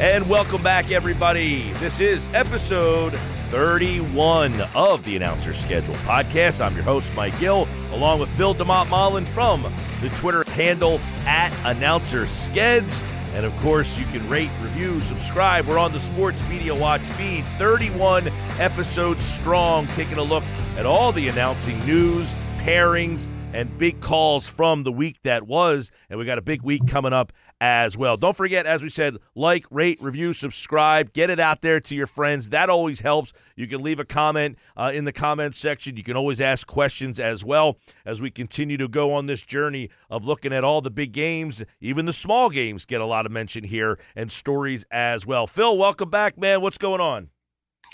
And welcome back, everybody. This is episode 31 of the Announcer Schedule podcast. I'm your host, Mike Gill, along with Phil DeMont Mullen from the Twitter handle at Announcer Skeds. And of course, you can rate, review, subscribe. We're on the Sports Media Watch feed, 31 episodes strong, taking a look at all the announcing news, pairings, and big calls from the week that was. And we got a big week coming up as well. Don't forget, as we said, like, rate, review, subscribe, get it out there to your friends. That always helps. You can leave a comment uh, in the comments section. You can always ask questions as well as we continue to go on this journey of looking at all the big games. Even the small games get a lot of mention here and stories as well. Phil, welcome back, man. What's going on?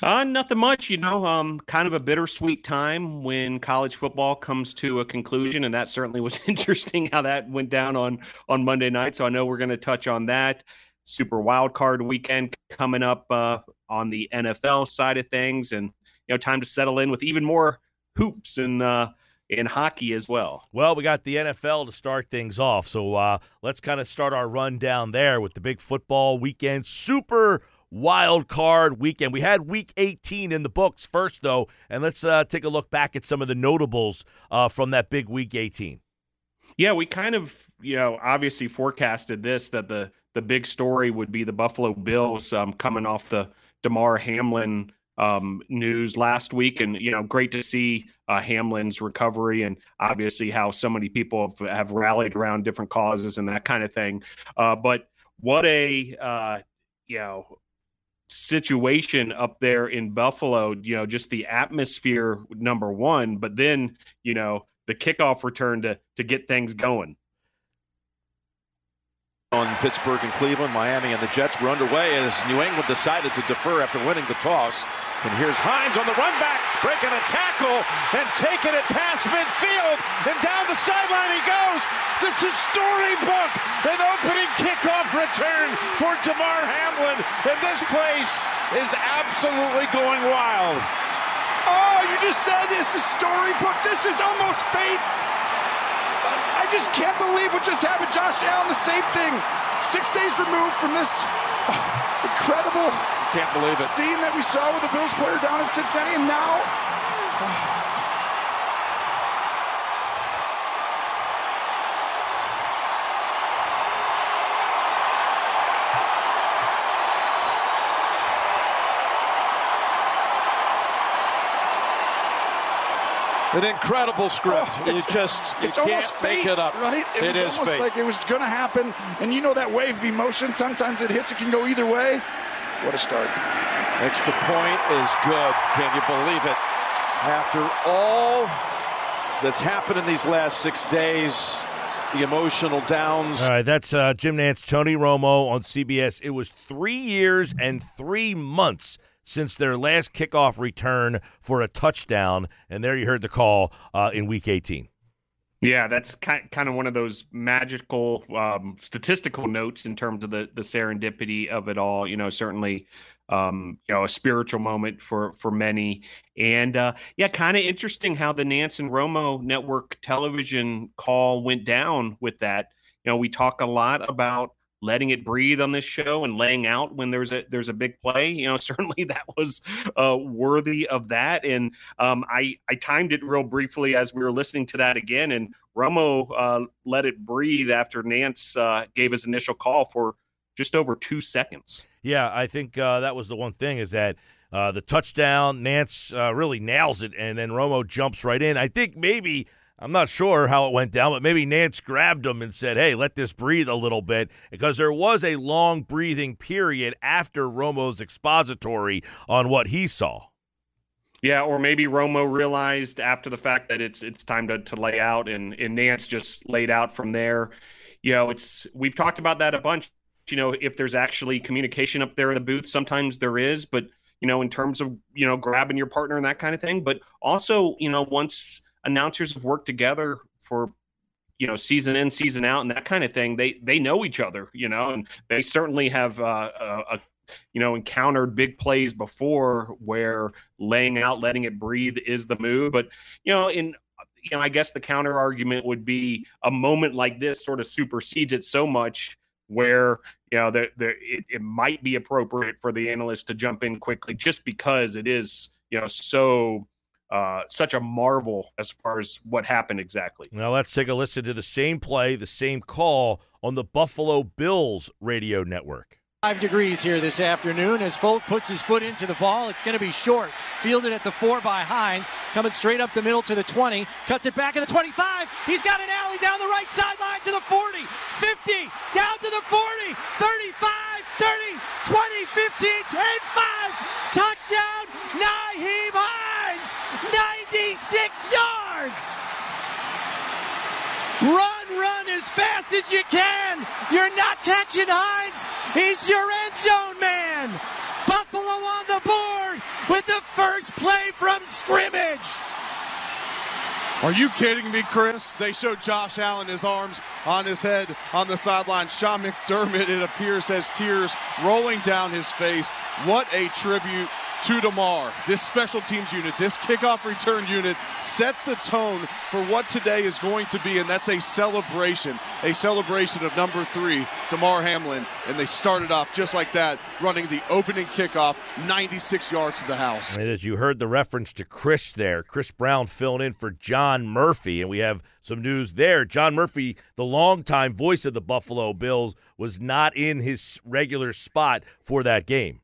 Uh, nothing much, you know. Um, kind of a bittersweet time when college football comes to a conclusion, and that certainly was interesting how that went down on on Monday night. So I know we're going to touch on that. Super wild card weekend coming up uh, on the NFL side of things, and you know, time to settle in with even more hoops and uh, in hockey as well. Well, we got the NFL to start things off, so uh, let's kind of start our run down there with the big football weekend. Super wild card weekend. We had week 18 in the books first, though, and let's uh, take a look back at some of the notables uh, from that big week 18. Yeah, we kind of, you know, obviously forecasted this that the the big story would be the Buffalo Bills um, coming off the Damar Hamlin um, news last week, and you know, great to see uh, Hamlin's recovery, and obviously how so many people have, have, rallied around different causes and that kind of thing. Uh, but what a uh, you know situation up there in Buffalo, you know, just the atmosphere number one, but then, you know, the kickoff return to to get things going. On Pittsburgh and Cleveland, Miami and the Jets were underway as New England decided to defer after winning the toss. And here's Hines on the run back, breaking a tackle and taking it past midfield. And down the sideline he goes. This is storybook. An opening kickoff return for Damar Hamlin. And this place is absolutely going wild. Oh, you just said this is storybook. This is almost fate. I just can't believe what just happened. Josh Allen, the same thing. Six days removed from this Oh, incredible can't believe it. scene that we saw with the Bills player down in Cincinnati, and now. An incredible script. Oh, you just you it's can't almost make it up. Right? It, it was is almost fate. like it was going to happen. And you know that wave of emotion. Sometimes it hits. It can go either way. What a start! Extra point is good. Can you believe it? After all that's happened in these last six days, the emotional downs. All right, that's uh, Jim Nantz, Tony Romo on CBS. It was three years and three months since their last kickoff return for a touchdown. And there you heard the call uh, in week 18. Yeah, that's kind kind of one of those magical um, statistical notes in terms of the the serendipity of it all. You know, certainly, um, you know, a spiritual moment for for many, and uh, yeah, kind of interesting how the Nantz and Romo network television call went down with that. You know, we talk a lot about letting it breathe on this show and laying out when there's a there's a big play. You know, certainly that was uh, worthy of that. And um, I I timed it real briefly as we were listening to that again, and Romo uh, let it breathe after Nantz uh, gave his initial call for just over two seconds. Yeah, I think uh, that was the one thing is that. Uh, the touchdown, Nantz uh, really nails it, and then Romo jumps right in. I think maybe I'm not sure how it went down, but maybe Nantz grabbed him and said, hey, let this breathe a little bit because there was a long breathing period after Romo's expository on what he saw. Yeah, or maybe Romo realized after the fact that it's it's time to, to lay out and, and Nantz just laid out from there. You know, it's we've talked about that a bunch. You know, if there's actually communication up there in the booth, sometimes there is, but you know, in terms of, you know, grabbing your partner and that kind of thing. But also, you know, once announcers have worked together for you know season in season out and that kind of thing they they know each other you know and they certainly have uh, a, a you know encountered big plays before where laying out letting it breathe is the move. But you know in you know i guess the counter argument would be a moment like this sort of supersedes it so much where you know there, there it, it might be appropriate for the analyst to jump in quickly just because it is you know so uh, such a marvel as far as what happened exactly. Now let's take a listen to the same play, the same call on the Buffalo Bills radio network. Five degrees here this afternoon as Folk puts his foot into the ball. It's going to be short. Fielded at the four by Hines. Coming straight up the middle to the 20. Cuts it back at the 25. He's got an alley down the right sideline to the 40. 50. Down to the 40. 35. 30. 20. 15. 10. 5. Touchdown. Nyheim Hines. 96 yards. Run, run as fast as you can. You're not catching Hines. He's your end zone man. Buffalo on the board with the first play from scrimmage. Are you kidding me, Chris? They showed Josh Allen his arms on his head on the sideline. Sean McDermott, it appears, has tears rolling down his face. What a tribute to Damar. This special teams unit, this kickoff return unit set the tone for what today is going to be, and that's a celebration, a celebration of number three, Damar Hamlin. And they started off just like that, running the opening kickoff 96 yards to the house. And as you heard the reference to Chris there, Chris Brown filling in for John Murphy, and we have some news there. John Murphy, the longtime voice of the Buffalo Bills, was not in his regular spot for that game.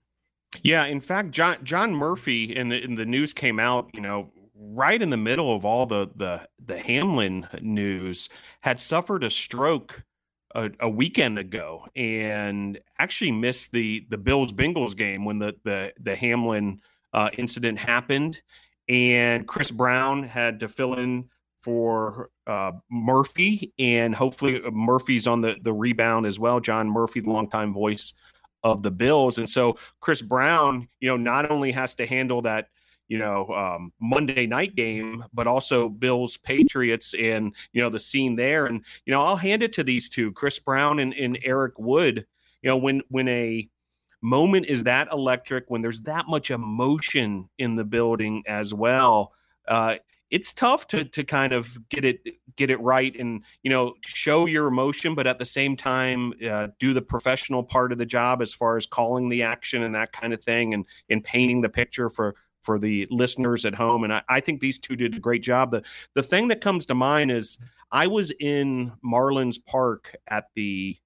Yeah, in fact, John John Murphy in the in the news came out, you know, right in the middle of all the the the Hamlin news, had suffered a stroke a, a weekend ago and actually missed the the Bills Bengals game when the the the Hamlin uh, incident happened, and Chris Brown had to fill in for uh, Murphy, and hopefully Murphy's on the the rebound as well. John Murphy, the longtime voice of the Bills. And so Chris Brown, you know, not only has to handle that, you know, um, Monday night game, but also Bills Patriots and, you know, the scene there. And, you know, I'll hand it to these two, Chris Brown and, and Eric Wood. You know, when when a moment is that electric, when there's that much emotion in the building as well, uh, it's tough to to kind of get it get it right and you know show your emotion but at the same time uh, do the professional part of the job as far as calling the action and that kind of thing and and painting the picture for for the listeners at home. And I, I think these two did a great job. The the thing that comes to mind is i was in marlins park at the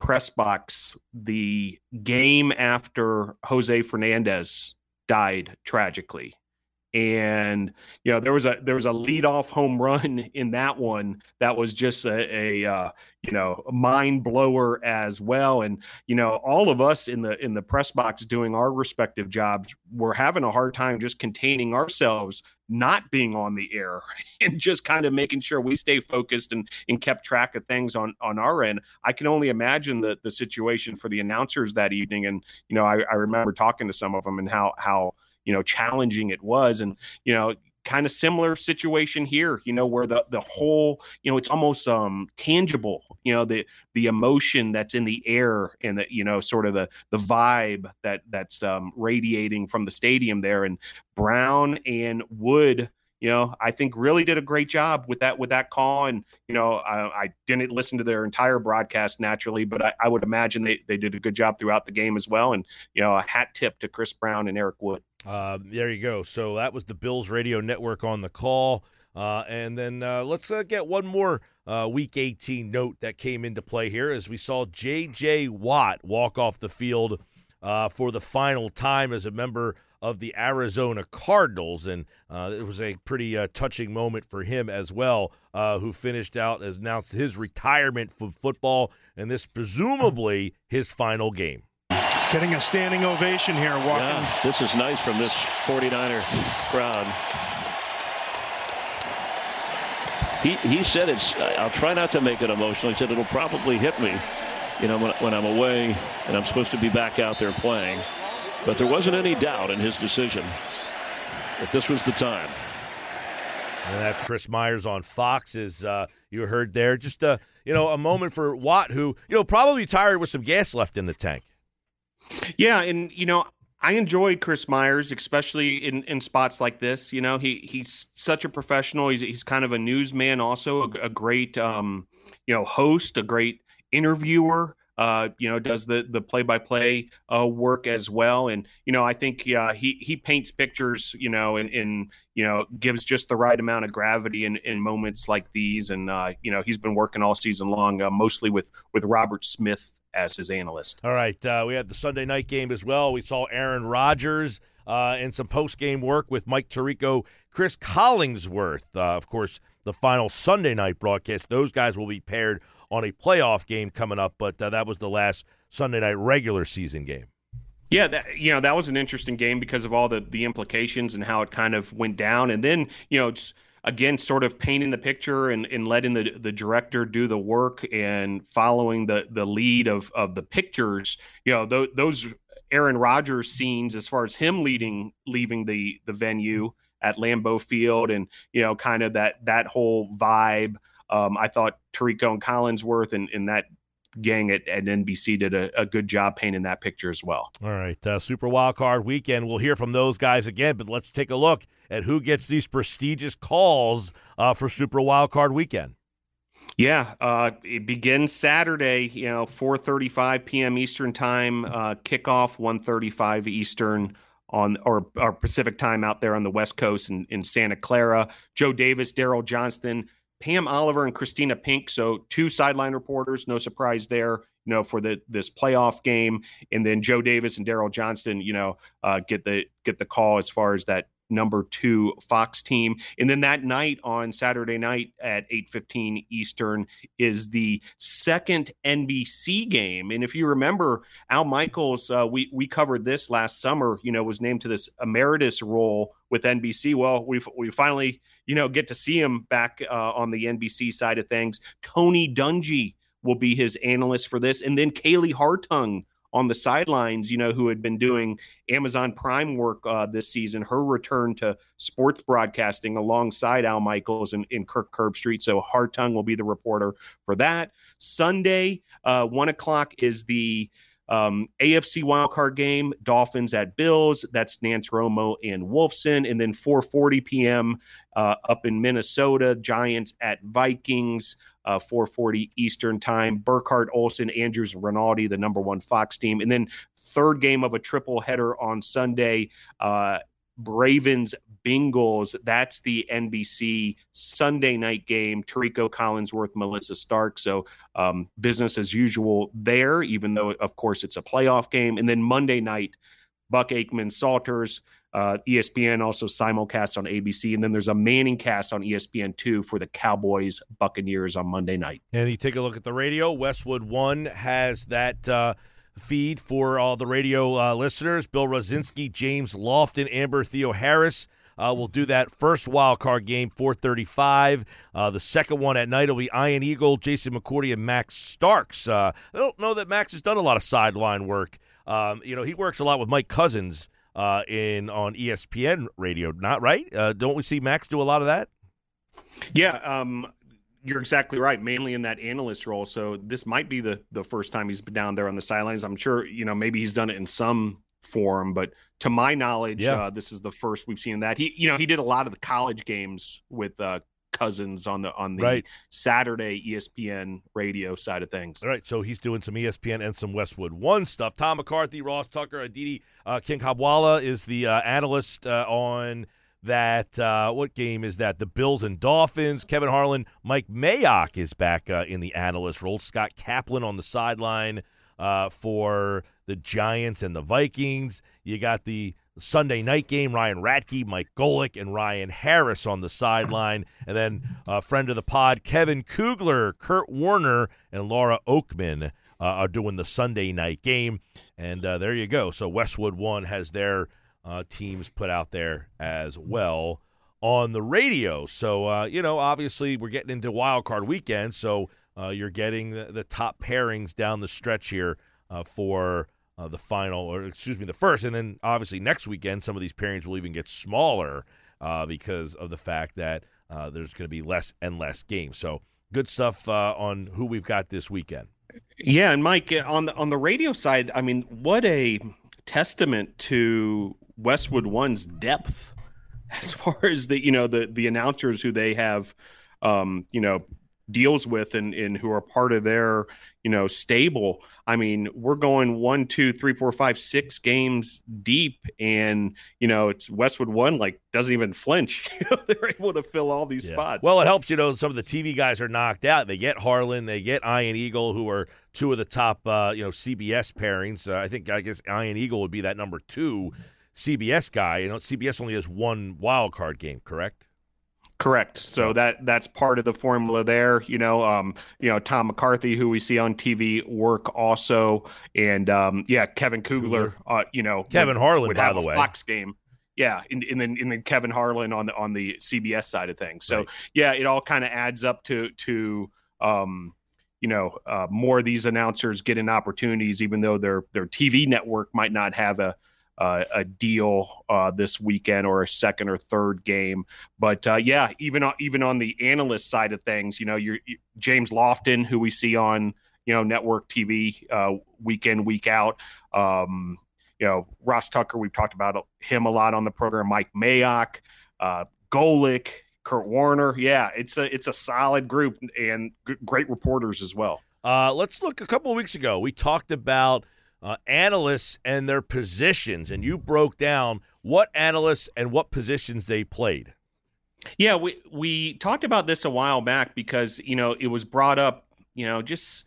press box the game after jose fernandez died tragically and you know there was a there was a lead off home run in that one that was just a, a uh, you know mind blower as well. And you know all of us in the in the press box doing our respective jobs were having a hard time just containing ourselves not being on the air and just kind of making sure we stay focused and and kept track of things on on our end. I can only imagine the the situation for the announcers that evening. And you know i, I remember talking to some of them and how how you know challenging it was and you know kind of similar situation here, you know, where the the whole, you know, it's almost um tangible, you know, the the emotion that's in the air and that you know sort of the the vibe that that's um, radiating from the stadium there and Brown and Wood you know, I think really did a great job with that with that call. And you know, I, I didn't listen to their entire broadcast naturally, but I, I, would imagine they they did a good job throughout the game as well. And you know, a hat tip to Chris Brown and Eric Wood. Uh, there you go. So that was the Bills radio network on the call. Uh, and then uh, let's uh, get one more uh, Week 18 note that came into play here as we saw J.J. Watt walk off the field uh, for the final time as a member of the Arizona Cardinals. And it was a pretty touching moment for him as well, who finished out, as announced his retirement from football, and this presumably his final game. Getting a standing ovation here, walking. Yeah, this is nice from this 49er crowd. He, he said it's, I'll try not to make it emotional. He said it'll probably hit me, you know, when, when I'm away and I'm supposed to be back out there playing. But there wasn't any doubt in his decision that this was the time. And that's Chris Myers on Fox, as uh, you heard there. Just a uh, you know a moment for Watt, who you know probably tired with some gas left in the tank. Yeah, and you know I enjoy Chris Myers, especially in, in spots like this. You know, he he's such a professional. He's he's kind of a newsman, also a, a great um, you know host, a great interviewer uh, you know, does the the play by play work as well. And you know, I think uh, he he paints pictures, you know, and, and you know gives just the right amount of gravity in, in moments like these. And uh, you know, he's been working all season long, uh, mostly with with Robert Smith as his analyst. All right, uh, we had the Sunday night game as well. We saw Aaron Rodgers. Uh, and some post game work with Mike Tirico, Chris Collinsworth. Uh, of course, the final Sunday night broadcast. Those guys will be paired on a playoff game coming up, but uh, that was the last Sunday night regular season game. Yeah, that you know that was an interesting game because of all the the implications and how it kind of went down, and then you know just again sort of painting the picture and, and letting the the director do the work and following the the lead of of the pictures. You know th- those Aaron Rodgers scenes as far as him leading leaving the the venue at Lambeau Field and you know kind of that that whole vibe um, I thought Tirico and Collinsworth and, and that gang at, at NBC did a, a, good job painting that picture as well. All right, uh, Super Wild Card Weekend. We'll hear from those guys again, but let's take a look at who gets these prestigious calls uh, for Super Wild Card Weekend. Yeah, uh, it begins Saturday. You know, 4:35 p.m. Eastern time uh, kickoff, 1:35 Eastern on or, or Pacific time out there on the West Coast in, in Santa Clara. Joe Davis, Daryl Johnston, Pam Oliver and Kristina Pink. So two sideline reporters, no surprise there. You know, for the this playoff game, and then Joe Davis and Daryl Johnston, you know, uh, get the get the call as far as that number two Fox team. And then that night on Saturday night at 8:15 Eastern is the second NBC game. And if you remember, Al Michaels, uh, we we covered this last summer. You know, was named to this emeritus role with NBC. Well, we we finally you know get to see him back uh, on the NBC side of things. Tony Dungy will be his analyst for this, and then Kaylee Hartung on the sidelines, you know, who had been doing Amazon Prime work uh, this season, her return to sports broadcasting alongside Al Michaels and, and Kirk Herbstreit. So Hartung will be the reporter for that. Sunday, uh, one o'clock is the um, AFC wildcard game, Dolphins at Bills. That's Nantz Romo and Wolfson. And then 4:40 p.m. Uh, up in Minnesota, Giants at Vikings uh, 4:40 Eastern time. Burkhardt, Olsen, Andrews, Rinaldi, the number one Fox team, and then third game of a triple header on Sunday. Uh, Ravens Bengals. That's the NBC Sunday night game. Tirico Collinsworth, Melissa Stark. So um, business as usual there, even though of course it's a playoff game. And then Monday night, Buck Aikman Salters. Uh, ESPN also simulcast on ABC, and then there's a Manning cast on ESPN2 for the Cowboys Buccaneers on Monday night. And you take a look at the radio. Westwood One has that uh, feed for all the radio uh, listeners. Bill Rosinski, James Lofton, Amber Theoharis. Uh, we'll do that first wild card game, 435. Uh, the second one at night will be Ian Eagle, Jason McCourty, and Max Starks. Uh, I don't know that Max has done a lot of sideline work. Um, you know, he works a lot with Mike Couzens uh, in on ESPN radio. Not right? Uh, don't we see Max do a lot of that? Yeah, um, you're exactly right. Mainly in that analyst role. So this might be the the first time he's been down there on the sidelines. I'm sure you know maybe he's done it in some form, but to my knowledge, yeah. uh, this is the first we've seen that. He you know he did a lot of the college games with uh, Couzens on the on the right. Saturday ESPN radio side of things. All right, so he's doing some ESPN and some Westwood One stuff. Tom McCarthy, Ross Tucker, Aditi uh, Kinkhabwala is the uh, analyst uh, on that. Uh, what game is that? The Bills and Dolphins. Kevin Harlan, Mike Mayock is back uh, in the analyst role. Scott Kaplan on the sideline uh, for the Giants and the Vikings. You got the Sunday night game, Ryan Radtke, Mike Golic, and Ryan Harris on the sideline. And then a friend of the pod, Kevin Kugler, Kurt Warner, and Laura Okmin. uh, are doing the Sunday night game. And uh, there you go. So Westwood One has their uh, teams put out there as well on the radio. So, uh, you know, obviously we're getting into wild card weekend. So uh, you're getting the, the, top pairings down the stretch here uh, for uh, the final, or excuse me, the first, and then obviously next weekend some of these pairings will even get smaller uh, because of the fact that there's going to be less and less games. So good stuff on who we've got this weekend. Yeah, and Mike on the on the radio side, I mean, what a testament to Westwood One's depth as far as the you know the the announcers who they have, um, you know, deals with and, and who are part of their you know stable. I mean we're going one two three four five six games deep and you know it's westwood one like doesn't even flinch. They're able to fill all these yeah. spots. Well it helps you know some of the tv guys are knocked out. They get harlan they get ian eagle who are two of the top uh, you know cbs pairings. Uh, i think i guess ian eagle would be that number two cbs guy you know cbs only has one wild card game correct Correct. So that that's part of the formula there. You know, um, you know Tom McCarthy, who we see on TV, work also, and um, yeah, Kevin Kugler. Uh, you know, Kevin would, Harlan, would by the way, Fox game. Yeah, and, and then and then Kevin Harlan on the on the CBS side of things. So right. yeah, it all kind of adds up to to um, you know uh, more of these announcers getting opportunities, even though their their TV network might not have a uh, a deal uh, this weekend or a second or third game. But uh, yeah, even on, even on the analyst side of things, you know, you, James Lofton, who we see on you know network TV uh, week in week out. Um, you know, Ross Tucker, we've talked about him a lot on the program. Mike Mayock, uh, Golic, Kurt Warner. Yeah, it's a it's a solid group and g- great reporters as well. Uh, let's look a couple of weeks ago. We talked about uh, analysts and their positions, and you broke down what analysts and what positions they played. Yeah, we we talked about this a while back because you know it was brought up. You know, just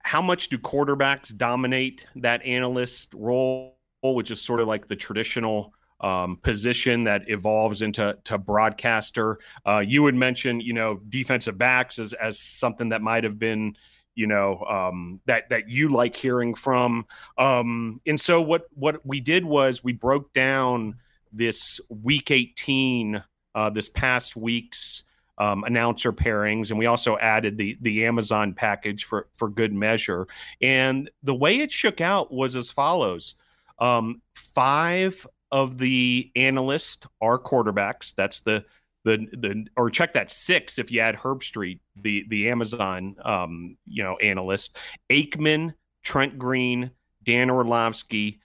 how much do quarterbacks dominate that analyst role, which is sort of like the traditional um, position that evolves into to broadcaster. Uh, you would mention, you know, defensive backs as as something that might have been you know um, that that you like hearing from. Um, and so what what we did was we broke down this week 18, uh, this past week's um, announcer pairings, and we also added the the Amazon package for for good measure. And the way it shook out was as follows: um, five of the analysts are quarterbacks. That's the the the or check that six if you add Herbstreit, the the Amazon um, you know analyst, Aikman, Trent Green, Dan Orlovsky,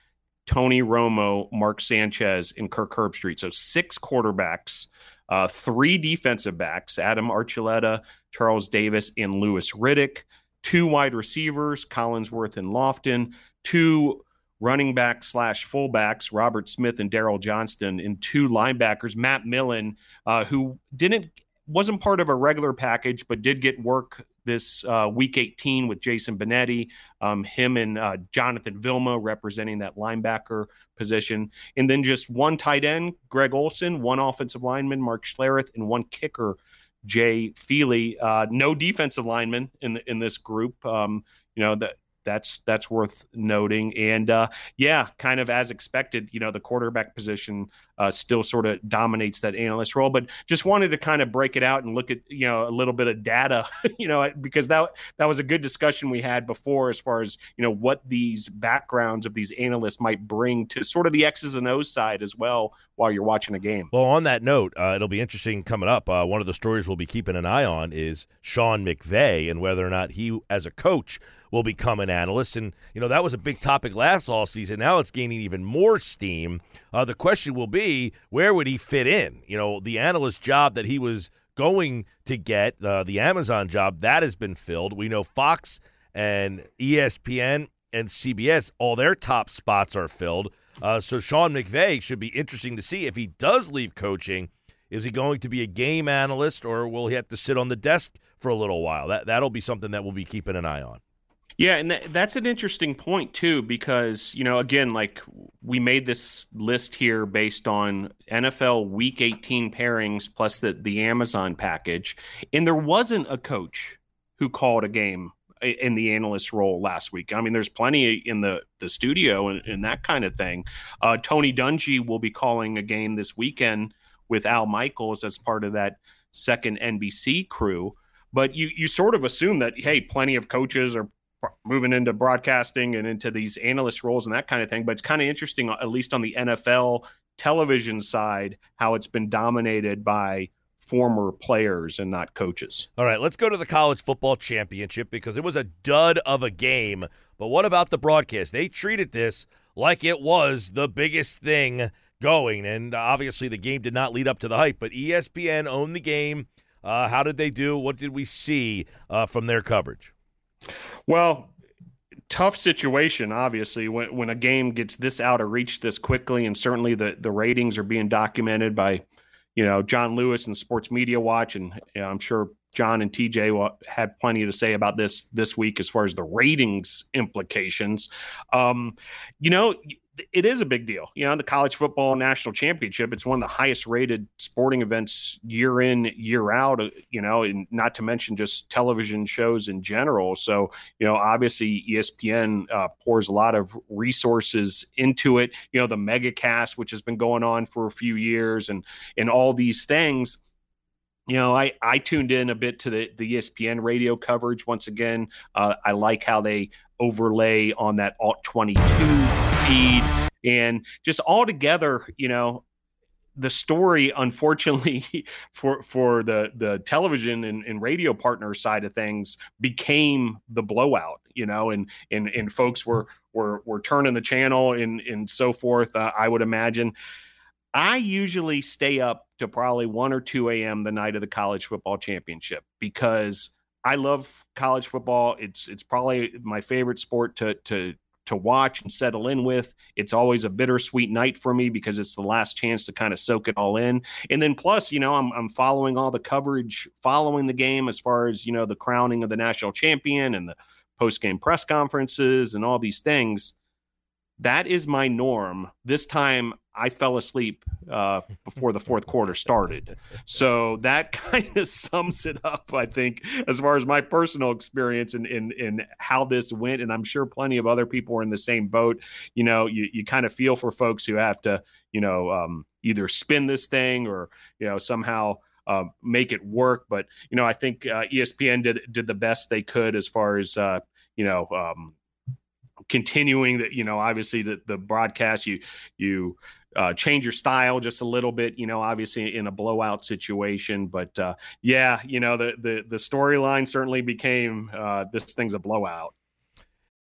Tony Romo, Mark Sanchez, and Kirk Herbstreit. So six quarterbacks, uh, three defensive backs: Adam Archuleta, Charles Davis, and Louis Riddick. Two wide receivers: Collinsworth and Lofton. Two running back slash fullbacks, Robert Smith and Daryl Johnston, and two linebackers, Matt Millen, uh, who didn't wasn't part of a regular package, but did get work this uh, week 18 with Jason Benetti, um, him and uh, Jonathan Vilma representing that linebacker position. And then just one tight end, Greg Olsen, one offensive lineman, Mark Schlereth, and one kicker, Jay Feely. Uh, no defensive lineman in the, in this group. Um, you know, that that's that's worth noting. And uh, yeah, kind of as expected, you know, the quarterback position uh, still sort of dominates that analyst role. But just wanted to kind of break it out and look at you know a little bit of data, you know, because that that was a good discussion we had before as far as you know what these backgrounds of these analysts might bring to sort of the X's and O's side as well while you're watching a game. Well, on that note, uh, it'll be interesting coming up. Uh, one of the stories we'll be keeping an eye on is Sean McVay and whether or not he, as a coach, will become an analyst. And, you know, that was a big topic last all season. Now it's gaining even more steam. Uh, the question will be where would he fit in? You know, the analyst job that he was going to get, uh, the Amazon job, that has been filled. We know Fox and ESPN and CBS, all their top spots are filled. Uh, so Sean McVay should be interesting to see if he does leave coaching. Is he going to be a game analyst, or will he have to sit on the desk for a little while? That that'll be something that we'll be keeping an eye on. Yeah, and that, that's an interesting point too, because you know, again, like we made this list here based on NFL Week 18 pairings plus the the Amazon package, and there wasn't a coach who called a game in the analyst role last week. I mean, there's plenty in the the studio and, and that kind of thing. Uh, Tony Dungy will be calling a game this weekend with Al Michaels as part of that second NBC crew. But you you sort of assume that hey, plenty of coaches are moving into broadcasting and into these analyst roles and that kind of thing. But it's kind of interesting, at least on the NFL television side, how it's been dominated by former players and not coaches. All right, let's go to the college football championship because it was a dud of a game. But what about the broadcast? They treated this like it was the biggest thing going. And obviously, the game did not lead up to the hype, but ESPN owned the game. Uh, how did they do? What did we see uh, from their coverage? Well, tough situation, obviously, when, when a game gets this out of reach this quickly, and certainly the, the ratings are being documented by, you know, John Lewis and Sports Media Watch, and you know, I'm sure John and TJ had plenty to say about this this week as far as the ratings implications. Um, you know, it is a big deal. You know, the college football national championship, it's one of the highest rated sporting events year in, year out, uh, you know, and not to mention just television shows in general. So, you know, obviously ESPN uh, pours a lot of resources into it. You know, the megacast, which has been going on for a few years and, and all these things you know, I, I tuned in a bit to the, the ESPN radio coverage once again. Uh, I like how they overlay on that alt 22 feed and just all together, you know, the story, unfortunately, for for the the television and, and, radio partner side of things, became the blowout. You know, and and and folks were were were turning the channel and and so forth. Uh, I would imagine. I usually stay up to probably one or two a.m. the night of the college football championship because I love college football. It's it's probably my favorite sport to to to watch and settle in with. It's always a bittersweet night for me because it's the last chance to kind of soak it all in. And then plus, you know, I'm I'm following all the coverage following the game as far as, you know, the crowning of the national champion and the post-game press conferences and all these things. That is my norm. This time I fell asleep uh, before the fourth quarter started. So that kind of sums it up, I think, as far as my personal experience and in, in, in, how this went. And I'm sure plenty of other people are in the same boat. You know, you, you kind of feel for folks who have to, you know, um, either spin this thing or, you know, somehow uh, make it work. But, you know, I think uh, ESPN did, did the best they could as far as, uh, you know, um, continuing that you know obviously the, the broadcast you you uh, change your style just a little bit, you know, obviously in a blowout situation. But uh, yeah, you know, the the, the storyline certainly became uh, this thing's a blowout.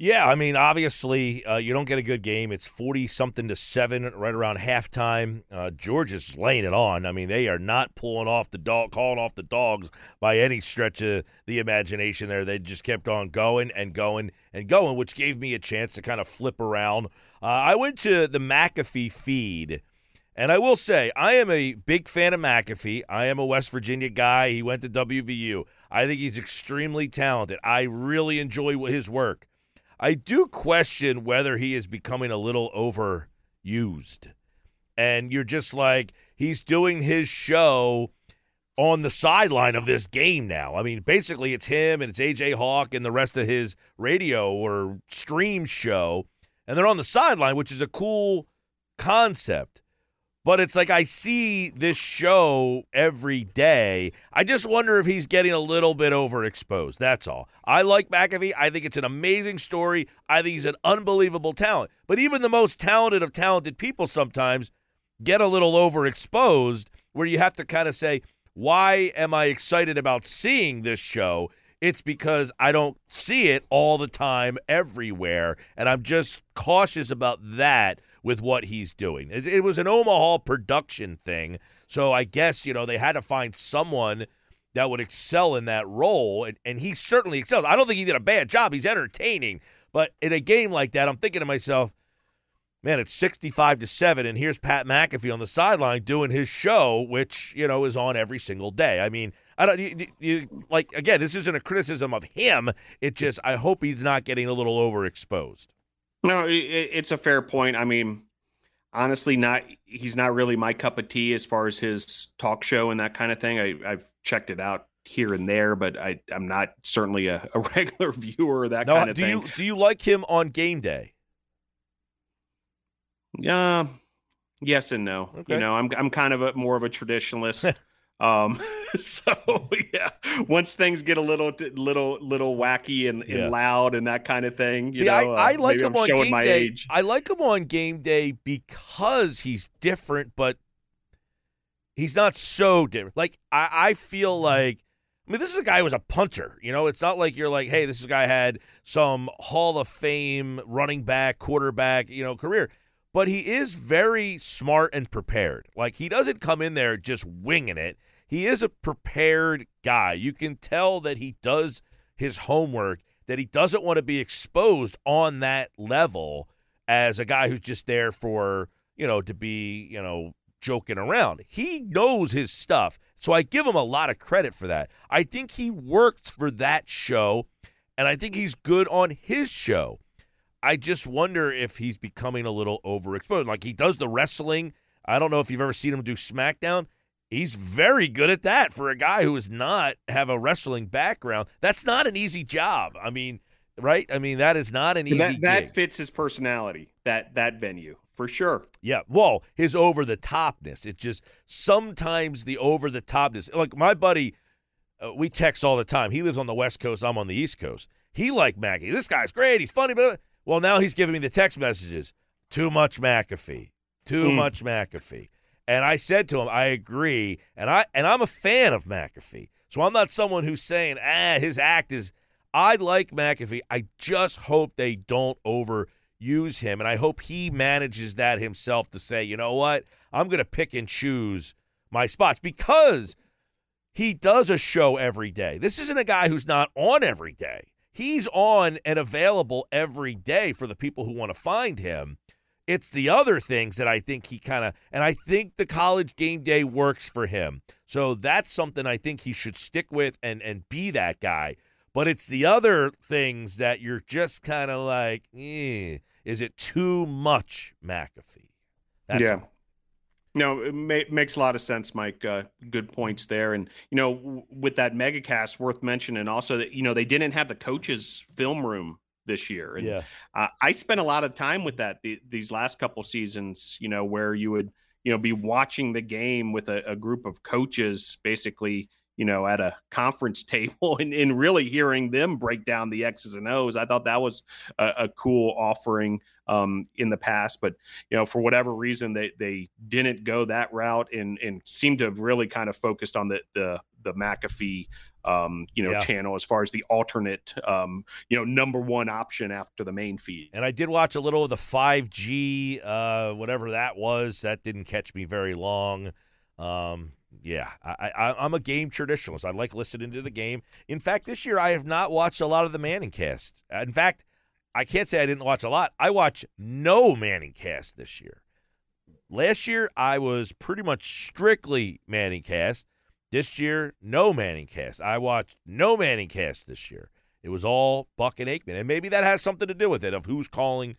Yeah, I mean, obviously, uh, you don't get a good game. It's 40 something to 7 right around halftime. Uh, Georgia's laying it on. I mean, they are not pulling off the dog, calling off the dogs by any stretch of the imagination there. They just kept on going and going and going, which gave me a chance to kind of flip around. Uh, I went to the McAfee feed. And I will say, I am a big fan of McAfee. I am a West Virginia guy. He went to WVU. I think he's extremely talented. I really enjoy his work. I do question whether he is becoming a little overused. And you're just like, he's doing his show on the sideline of this game now. I mean, basically, it's him and it's AJ Hawk and the rest of his radio or stream show. And they're on the sideline, which is a cool concept. But it's like I see this show every day. I just wonder if he's getting a little bit overexposed. That's all. I like McAfee. I think it's an amazing story. I think he's an unbelievable talent. But even the most talented of talented people sometimes get a little overexposed where you have to kind of say, why am I excited about seeing this show? It's because I don't see it all the time everywhere. And I'm just cautious about that with what he's doing. It, it, was an Omaha production thing, so I guess you know they had to find someone that would excel in that role, and, and he certainly excelled. I don't think he did a bad job. He's entertaining, but in a game like that, I'm thinking to myself, man, it's 65 to seven, and here's Pat McAfee on the sideline doing his show, which you know is on every single day. I mean. I don't you, you, like again. This isn't a criticism of him. It just I hope he's not getting a little overexposed. No, it, it's a fair point. I mean, honestly, not he's not really my cup of tea as far as his talk show and that kind of thing. I, I've checked it out here and there, but I, I'm not certainly a, a regular viewer of that no, kind of do thing. You, do you like him on game day? Yeah, yes and no. Okay. You know, I'm I'm kind of a more of a traditionalist. Um, so yeah, once things get a little, little, little wacky and, and loud and that kind of thing, See, know, I, I uh, like him I'm on game day. Age. I like him on game day because he's different, but he's not so different. Like I, I feel mm-hmm. like. I mean, this is a guy who was a punter. You know, it's not like you're like, hey, this is a guy had some Hall of Fame running back, quarterback, you know, career but he is very smart and prepared. Like he doesn't come in there just winging it he is a prepared guy. You can tell that he does his homework, that he doesn't want to be exposed on that level as a guy who's just there for, you know, to be, you know, joking around. He knows his stuff. So I give him a lot of credit for that. I think he worked for that show, and I think he's good on his show. I just wonder if he's becoming a little overexposed. Like he does the wrestling. I don't know if you've ever seen him do SmackDown he's very good at that for a guy who does not have a wrestling background. That's not an easy job. I mean, right? I mean, that is not an easy. That, that fits his personality. That that venue for sure. Yeah. Well, his over the topness. It just sometimes the over the topness. Like my buddy, uh, we text all the time. He lives on the West Coast. I'm on the East Coast. He like Mackie. This guy's great. He's funny, but well, now he's giving me the text messages. Too much McAfee. Too mm. much McAfee. And I said to him, I agree. And I and I'm a fan of McAfee. So I'm not someone who's saying, ah, his act is I like McAfee. I just hope they don't overuse him. And I hope he manages that himself to say, you know what? I'm gonna pick and choose my spots because he does a show every day. This isn't a guy who's not on every day. He's on and available every day for the people who want to find him. It's the other things that I think he kind of, and I think the college game day works for him. So that's something I think he should stick with and and be that guy. But it's the other things that you're just kind of like, eh, is it too much McAfee? That's yeah. All. No, it ma- makes a lot of sense, Mike. Uh, good points there. And, you know, w- with that megacast, worth mentioning also that, you know, they didn't have the coaches' film room this year. And yeah. uh, I spent a lot of time with that the, these last couple seasons, you know, where you would, you know, be watching the game with a, a group of coaches basically, you know, at a conference table and, and really hearing them break down the X's and O's. I thought that was a, a cool offering um, in the past, but you know, for whatever reason, they they didn't go that route and and seemed to have really kind of focused on the the the McAfee um, you know, Yeah. channel as far as the alternate, um, you know, number one option after the main feed. And I did watch a little of the 5G, uh, whatever that was. That didn't catch me very long. Um, yeah, I, I, I'm a game traditionalist. I like listening to the game. In fact, this year I have not watched a lot of the Manning cast. In fact, I can't say I didn't watch a lot. I watch no Manning cast this year. Last year I was pretty much strictly Manning cast. This year, no Manning cast. I watched no Manning cast this year. It was all Buck and Aikman, and maybe that has something to do with it of who's calling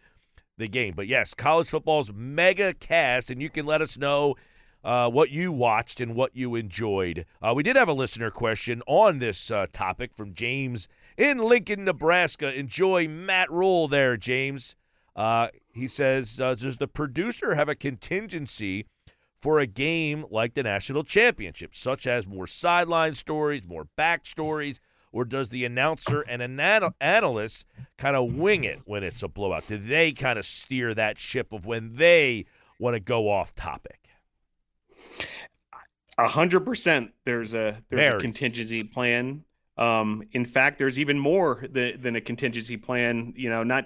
the game. But yes, college football's mega cast, and you can let us know uh, what you watched and what you enjoyed. Uh, we did have a listener question on this uh, topic from James in Lincoln, Nebraska. Enjoy Matt Rhule there, James. Uh, he says, uh, Does the producer have a contingency for a game like the national championship, such as more sideline stories, more backstories, or does the announcer and an analyst kind of wing it when it's a blowout? Do they kind of steer that ship of when they want to go off topic? A hundred percent. There's a there's Varies. a contingency plan. Um, in fact, there's even more than, than a contingency plan. You know, not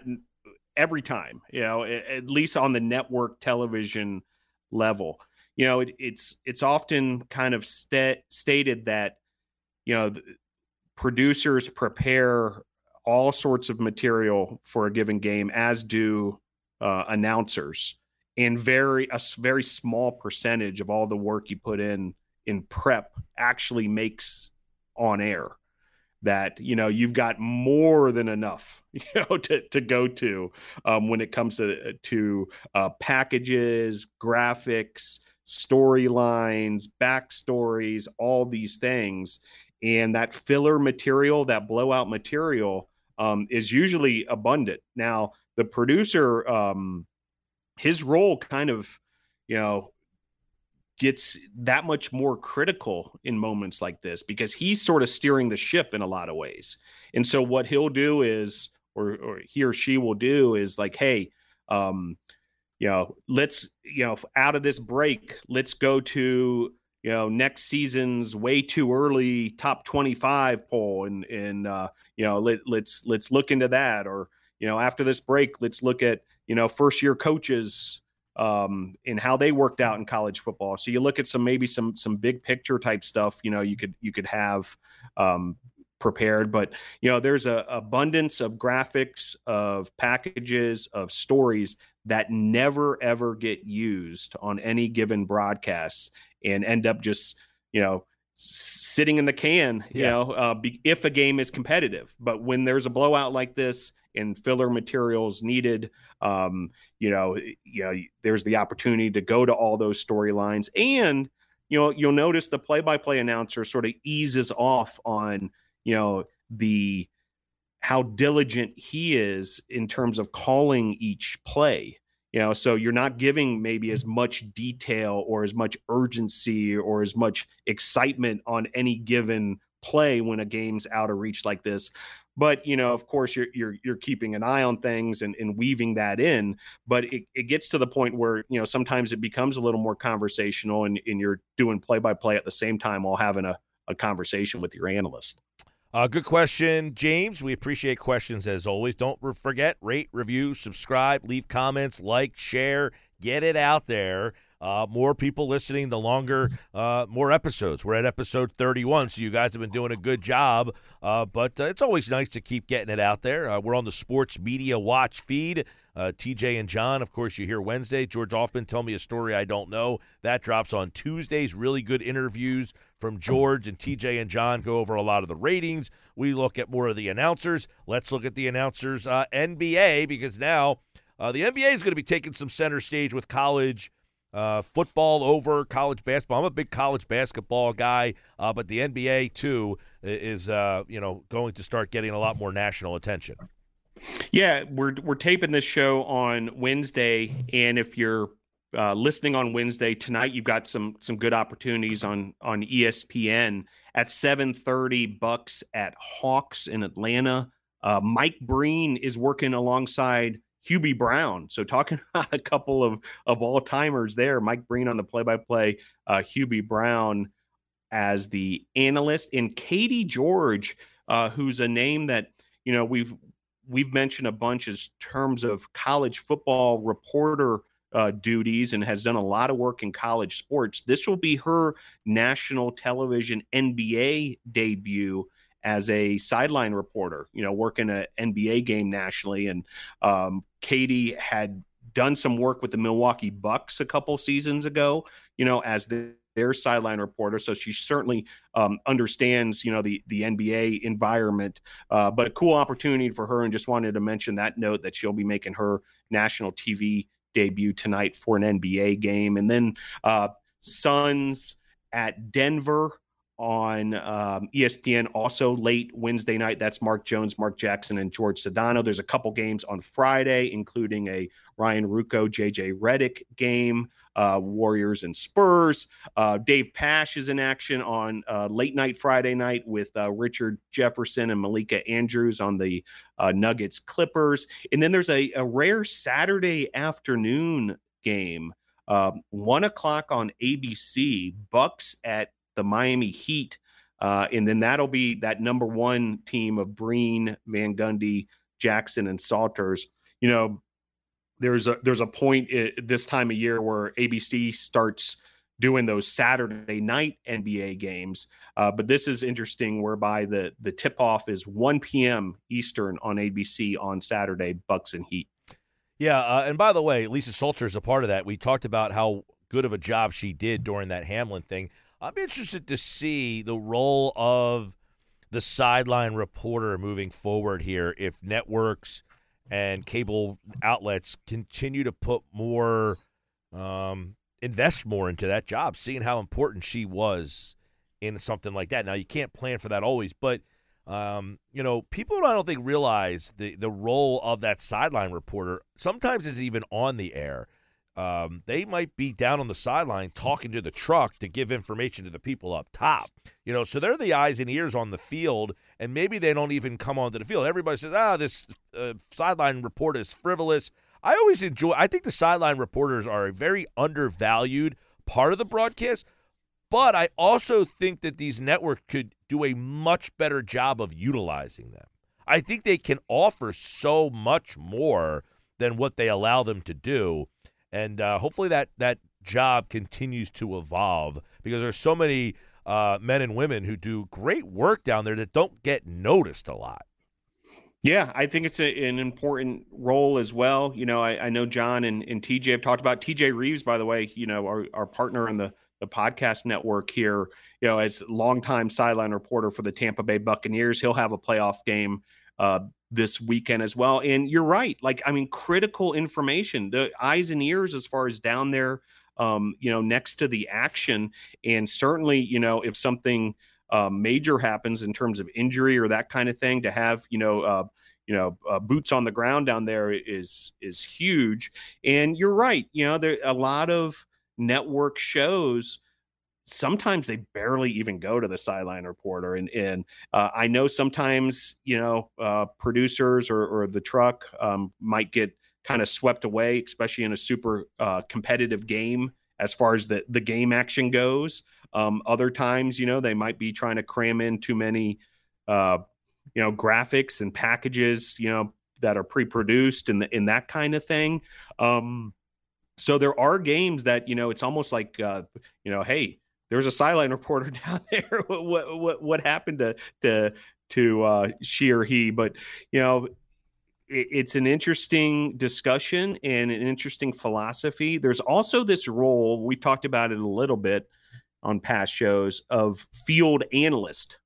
every time. You know, a- at least on the network television level. You know, it, it's it's often kind of sta- stated that you know producers prepare all sorts of material for a given game, as do uh, announcers, and very a very small percentage of all the work you put in in prep actually makes on air. That you know you've got more than enough, you know, to to go to um, when it comes to to uh, packages, graphics, storylines, backstories, all these things, and that filler material, that blowout material, um, is usually abundant. Now, the producer, um, his role kind of, you know, gets that much more critical in moments like this because he's sort of steering the ship in a lot of ways. And so what he'll do is, or, or he or she will do is like, hey, um, you know, let's, you know, out of this break, let's go to, you know, next season's way too early top 25 poll and, and, uh, you know, let, let's, let's look into that. Or, you know, after this break, let's look at, you know, first year coaches, um, and how they worked out in college football. So you look at some, maybe some, some big picture type stuff, you know, you could, you could have, um, prepared but you know there's a abundance of graphics of packages of stories that never ever get used on any given broadcast and end up just you know sitting in the can you Yeah. know uh, be, if a game is competitive but when there's a blowout like this and filler materials needed um you know you know there's the opportunity to go to all those storylines and you know you'll notice the play-by-play announcer sort of eases off on you know the how diligent he is in terms of calling each play you know? So you're not giving maybe as much detail or as much urgency or as much excitement on any given play when a game's out of reach like this. But you know of course you're you're you're keeping an eye on things and, and weaving that in but it, it gets to the point where you know sometimes it becomes a little more conversational and, and you're doing play by play at the same time while having a, a conversation with your analyst Uh, good question, James. We appreciate questions as always. Don't re- forget, rate, review, subscribe, leave comments, like, share, get it out there. Uh, more people listening, the longer, uh, more episodes. We're at episode 31, so you guys have been doing a good job. Uh, but uh, it's always nice to keep getting it out there. Uh, we're on the Sports Media Watch feed. Uh, TJ and John, of course, you hear Wednesday. George Hoffman, tell me a story I don't know. That drops on Tuesdays. Really good interviews from George and TJ and John go over a lot of the ratings. We look at more of the announcers. Let's look at the announcers uh, NBA because now uh, the NBA is going to be taking some center stage with college uh, football over college basketball. I'm a big college basketball guy, uh, but the NBA too is uh, you know going to start getting a lot more national attention. Yeah, we're we're taping this show on Wednesday, and if you're uh, listening on Wednesday tonight, you've got some some good opportunities on on ESPN at 7:30. Bucks at Hawks in Atlanta. Uh, Mike Breen is working alongside Hubie Brown. So talking about a couple of of all timers there. Mike Breen on the play by play. Hubie Brown as the analyst, and Katie George, uh, who's a name that you know we've we've mentioned a bunch as terms of college football reporter uh, duties and has done a lot of work in college sports. This will be her national television NBA debut as a sideline reporter, you know, working an NBA game nationally. And um, Katie had done some work with the Milwaukee Bucks a couple seasons ago, you know, as the their sideline reporter, so she certainly um, understands, you know, the the NBA environment. Uh, but a cool opportunity for her, and just wanted to mention that note that she'll be making her national TV debut tonight for an NBA game. And then uh, Suns at Denver on um, ESPN also late Wednesday night. That's Mark Jones, Mark Jackson, and George Sedano. There's a couple games on Friday, including a Ryan Ruocco, JJ Redick game, uh, Warriors and Spurs. Uh, Dave Pasch is in action on uh, late night Friday night with uh, Richard Jefferson and Malika Andrews on the uh, Nuggets Clippers. And then there's a, a rare Saturday afternoon game. Um, one o'clock on ABC, Bucks at the Miami Heat. Uh, and then that'll be that number one team of Breen, Van Gundy, Jackson, and Salters. You know, there's a there's a point at this time of year where ABC starts doing those Saturday night NBA games. Uh, but this is interesting, whereby the the tip off is 1 p.m. Eastern on ABC on Saturday, Bucks and Heat. Yeah, uh, and by the way, Lisa Salter is a part of that. We talked about how good of a job she did during that Hamlin thing. I'm interested to see the role of the sideline reporter moving forward here if networks and cable outlets continue to put more um, invest more into that job seeing how important she was in something like that now you can't plan for that always but um, you know people i don't think realize the, the role of that sideline reporter sometimes is even on the air um, they might be down on the sideline talking to the truck to give information to the people up top. You know, so they're the eyes and ears on the field, and maybe they don't even come onto the field. Everybody says, "Ah, this uh, sideline report is frivolous." I always enjoy. I think the sideline reporters are a very undervalued part of the broadcast, but I also think that these networks could do a much better job of utilizing them. I think they can offer so much more than what they allow them to do and uh, hopefully that that job continues to evolve because there's so many uh, men and women who do great work down there that don't get noticed a lot. Yeah, I think it's a, an important role as well. You know, I, I know John and, and TJ have talked about TJ Reeves, by the way, you know, our, our partner in the, the podcast network here, you know, as longtime sideline reporter for the Tampa Bay Buccaneers. He'll have a playoff game uh, this weekend as well. And you're right. Like, I mean, critical information, the eyes and ears as far as down there, um, you know, next to the action. And certainly, you know, if something uh, major happens in terms of injury or that kind of thing, to have, you know, uh, you know, uh, boots on the ground down there is is huge. And you're right. You know, there a lot of network shows sometimes they barely even go to the sideline reporter and and uh, i know sometimes you know uh, producers or, or the truck um, might get kind of swept away especially in a super uh, competitive game as far as the the game action goes um, other times you know they might be trying to cram in too many uh, you know graphics and packages you know that are pre-produced and in that kind of thing um, so there are games that you know it's almost like uh, you know hey there was a sideline reporter down there. what, what what happened to to to uh, she or he? But you know, it's an interesting discussion and an interesting philosophy. There's also this role we talked about it a little bit on past shows of field analyst.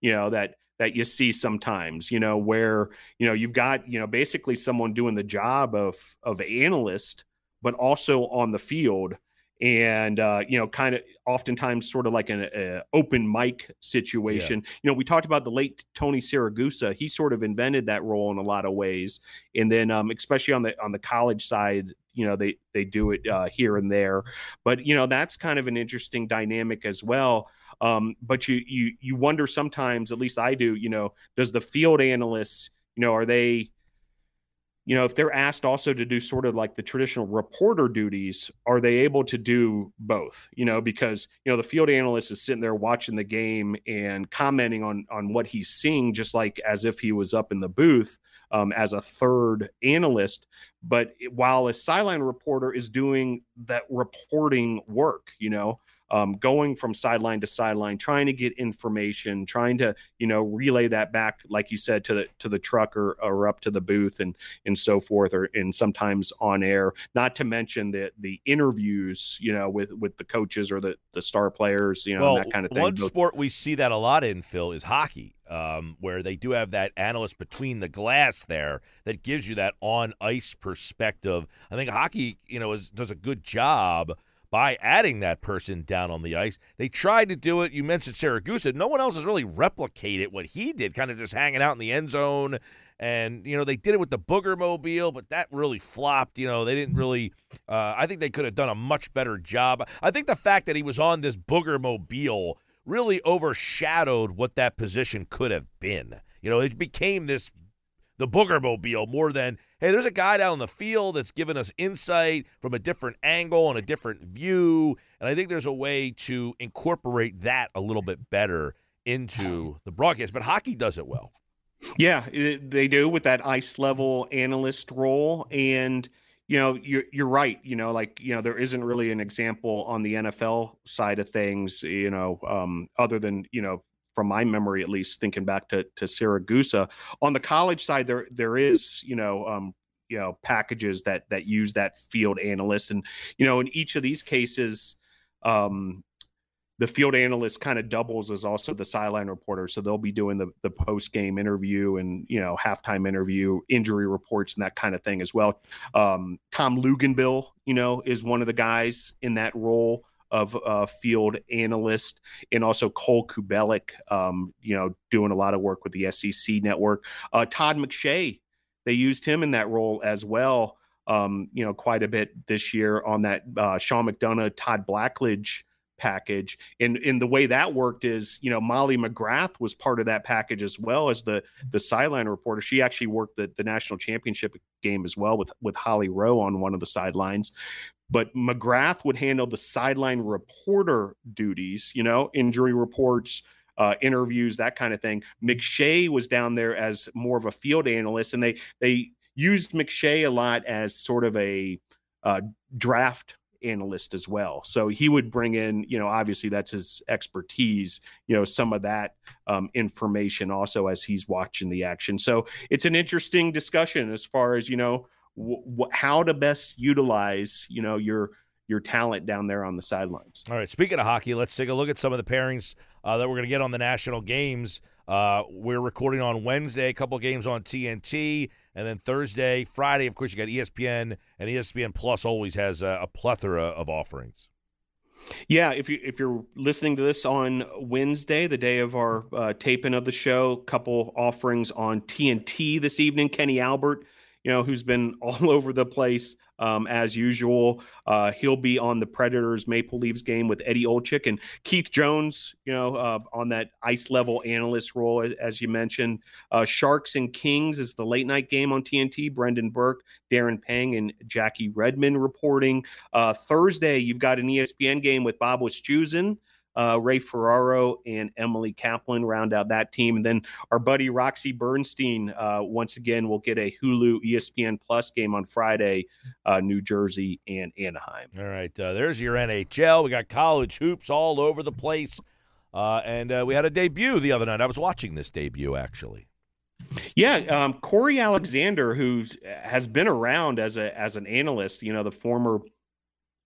You know that that you see sometimes. You know where you know you've got you know basically someone doing the job of of analyst, but also on the field and uh, you know, kind of oftentimes sort of like an a open mic situation. Yeah. You know, we talked about the late Tony Siragusa. He sort of invented that role in a lot of ways, and then um, especially on the on the college side, you know, they they do it uh, here and there. But you know, that's kind of an interesting dynamic as well. Um, but you you you wonder sometimes, at least I do. You know, does the field analysts, you know, are they you know, if they're asked also to do sort of like the traditional reporter duties, are they able to do both? You know, because you know the field analyst is sitting there watching the game and commenting on on what he's seeing, just like as if he was up in the booth um, as a third analyst. But while a sideline reporter is doing that reporting work, you know, um, going from sideline to sideline, trying to get information, trying to you know relay that back, like you said, to the to the truck or, or up to the booth and and so forth, or and sometimes on air. Not to mention the the interviews, you know, with with the coaches or the the star players, you know, well, that kind of thing. One sport we see that a lot in Phil is hockey. Um, where they do have that analyst between the glass there that gives you that on ice perspective. I think hockey, you know, is, does a good job by adding that person down on the ice. They tried to do it. You mentioned Siragusa. No one else has really replicated what he did, kind of just hanging out in the end zone. And, you know, they did it with the Booger Mobile, but that really flopped. You know, they didn't really, uh, I think they could have done a much better job. I think the fact that he was on this Booger Mobile really overshadowed what that position could have been. You know, it became this the Booger Mobile more than hey, there's a guy down in the field that's giving us insight from a different angle and a different view. And I think there's a way to incorporate that a little bit better into the broadcast. But hockey does it well. Yeah, they do with that ice level analyst role. And, you know, you're, you're right. You know, like, you know, there isn't really an example on the NFL side of things, you know, um, other than, you know, from my memory at least, thinking back to to Siragusa. On the college side, there there is you know um, you know packages that that use that field analyst, and you know in each of these cases. Um, the field analyst kind of doubles as also the sideline reporter. So they'll be doing the, the post game interview and, you know, halftime interview, injury reports, and that kind of thing as well. Um, Tom Luginbill, you know, is one of the guys in that role of uh, field analyst, and also Cole Cubelic, um, you know, doing a lot of work with the SEC network. Uh, Todd McShay, they used him in that role as well, um, you know, quite a bit this year on that uh, Sean McDonough, Todd Blackledge package. And and the way that worked is, you know, Molly McGrath was part of that package as well as the the sideline reporter. She actually worked the, the national championship game as well with with Holly Rowe on one of the sidelines but McGrath would handle the sideline reporter duties, you know, injury reports, uh, interviews, that kind of thing. McShay was down there as more of a field analyst, and they they used McShay a lot as sort of a uh, draft analyst as well. So he would bring in, you know, obviously that's his expertise, you know, some of that um, information also as he's watching the action. So it's an interesting discussion as far as, you know, how to best utilize you know your your talent down there on the sidelines. All right. Speaking of hockey, let's take a look at some of the pairings uh, that we're going to get on the national games. Uh, we're recording on Wednesday, a couple games on TNT, and then Thursday, Friday. Of course, you got ESPN, and ESPN Plus always has a, a plethora of offerings. Yeah, if you if you're listening to this on Wednesday, the day of our uh, taping of the show, couple offerings on TNT this evening. Kenny Albert you know, who's been all over the place um, as usual. Uh, he'll be on the Predators Maple Leafs game with Eddie Olczyk and Keith Jones, you know, uh, on that ice level analyst role, as you mentioned. Uh, Sharks and Kings is the late night game on TNT. Brendan Burke, Darren Pang, and Jackie Redmond reporting. Uh, Thursday, you've got an ESPN game with Bob Wischusen uh, Ray Ferraro and Emily Kaplan round out that team. And then our buddy Roxy Bernstein, uh, once again, will get a Hulu ESPN Plus game on Friday, uh, New Jersey and Anaheim. All right. Uh, there's your NHL. We got college hoops all over the place. Uh, and uh, we had a debut the other night. I was watching this debut, actually. Yeah, um, Cory Alexander, who has been around as a as an analyst, you know, the former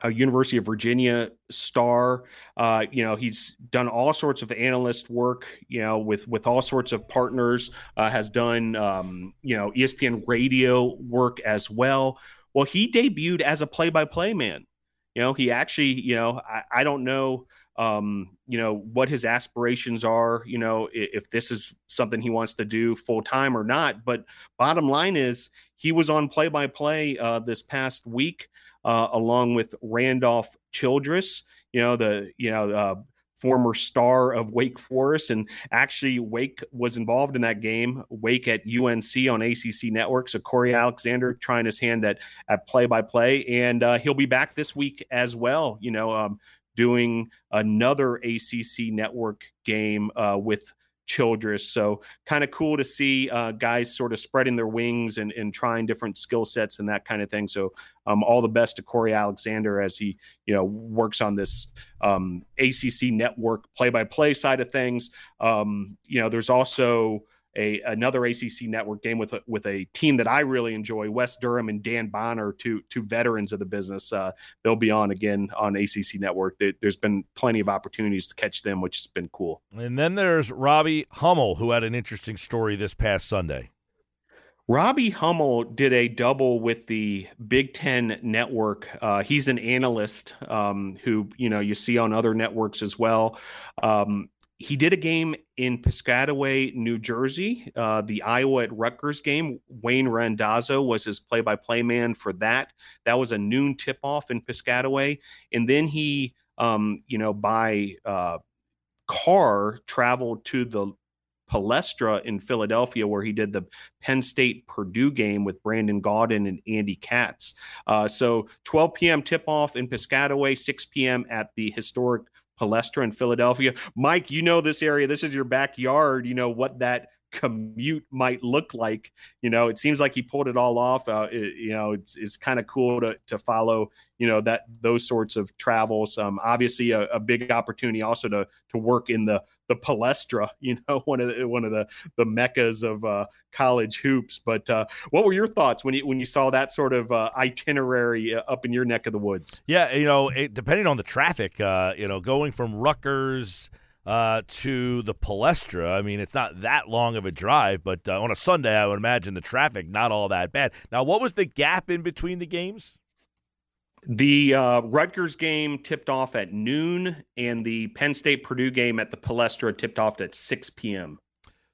a University of Virginia star. Uh, you know, he's done all sorts of analyst work. You know, with with all sorts of partners. Uh, has done um, you know ESPN radio work as well. Well, he debuted as a play-by-play man. you know, he actually, you know, I, I don't know, um, you know, what his aspirations are, you know, if, if this is something he wants to do full time or not. But bottom line is, he was on play by play this past week, uh, along with Randolph Childress, you know, the, you know, uh, former star of Wake Forest. And actually, Wake was involved in that game. Wake at UNC on ACC Network. So Cory Alexander trying his hand at at play by play, and uh, he'll be back this week as well. You know, um, doing another ACC Network game uh, with Childress. So kind of cool to see uh, guys sort of spreading their wings and, and trying different skill sets and that kind of thing. So um, all the best to Cory Alexander as he you know works on this um, ACC network play by play side of things. Um, you know, there's also a another ACC network game with a, with a team that I really enjoy, Wes Durham and Dan Bonner, two two veterans of the business. Uh, they'll be on again on ACC network. There's been plenty of opportunities to catch them, which has been cool. And then there's Robbie Hummel, who had an interesting story this past Sunday. Robbie Hummel did a double with the Big Ten Network. Uh, he's an analyst um, who you know you see on other networks as well. Um, he did a game in Piscataway, New Jersey, uh, the Iowa at Rutgers game. Wayne Randazzo was his play-by-play man for that. That was a noon tip-off in Piscataway, and then he, um, you know, by uh, car traveled to the Palestra in Philadelphia, where he did the Penn State Purdue game with Brandon Gaudin and Andy Katz. Uh, so 12 p.m. tip off in Piscataway, 6 p.m. at the historic Palestra in Philadelphia. Mike, you know this area. This is your backyard. You know what that commute might look like. You know, it seems like he pulled it all off. Uh, it, you know, it's, it's kind of cool to to follow. You know that those sorts of travels. Um, obviously, a, a big opportunity also to to work in the the Palestra, you know, one of the, one of the the meccas of uh, college hoops. But uh, what were your thoughts when you when you saw that sort of uh, itinerary uh, up in your neck of the woods? Yeah, you know, it, depending on the traffic, uh, you know, going from Rutgers. Uh, to the Palestra. I mean, it's not that long of a drive, but on a Sunday, I would imagine the traffic not all that bad. Now, what was the gap in between the games? The uh, Rutgers game tipped off at noon, and the Penn State Purdue game at the Palestra tipped off at 6 p.m.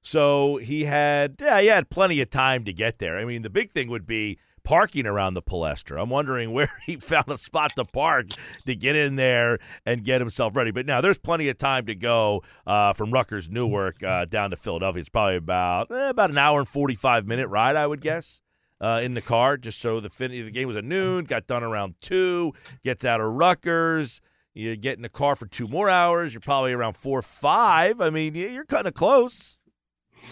So he had, yeah, he had plenty of time to get there. I mean, the big thing would be parking around the Palestra. I'm wondering where he found a spot to park to get in there and get himself ready. But now there's plenty of time to go uh, from Rutgers Newark uh, down to Philadelphia. It's probably about eh, about an hour and 45 minute ride, I would guess uh, in the car just so the fin- the game was at noon, got done around two, gets out of Rutgers. You get in the car for two more hours. You're probably around four, five. I mean, you're kind of close.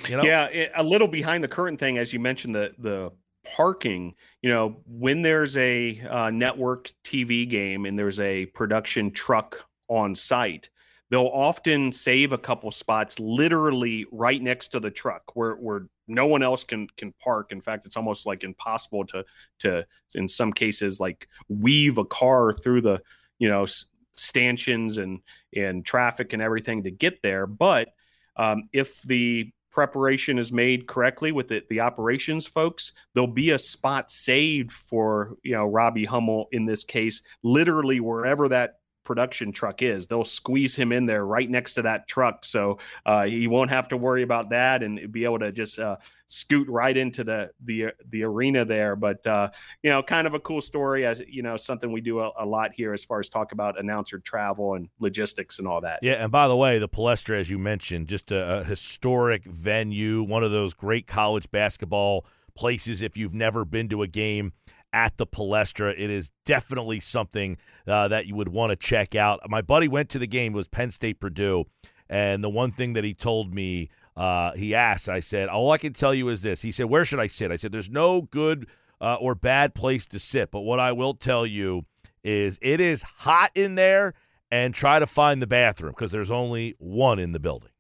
You know? Yeah, a little behind the current thing, as you mentioned the the parking. You know, when there's a uh, network TV game and there's a production truck on site, they'll often save a couple spots literally right next to the truck where where no one else can can park. In fact it's almost like impossible to to in some cases like weave a car through the you know stanchions and and traffic and everything to get there. But um, if the preparation is made correctly with the, the operations folks there'll be a spot saved for you know robbie hummel in this case. Literally wherever that production truck is. They'll squeeze him in there right next to that truck, so uh, he won't have to worry about that and be able to just uh, scoot right into the the the arena there. But uh, you know, kind of a cool story, as you know, something we do a, a, lot here as far as talk about announcer travel and logistics and all that. Yeah, and by the way, the Palestra, as you mentioned, just a, a historic venue, one of those great college basketball places. If you've never been to a game at the Palestra. It is definitely something uh, that you would want to check out. My buddy went to the game, was Penn State Purdue, and the one thing that he told me, uh, he asked, I said, all I can tell you is this. He said, where should I sit? I said, there's no good uh, or bad place to sit, but what I will tell you is it is hot in there and try to find the bathroom because there's only one in the building.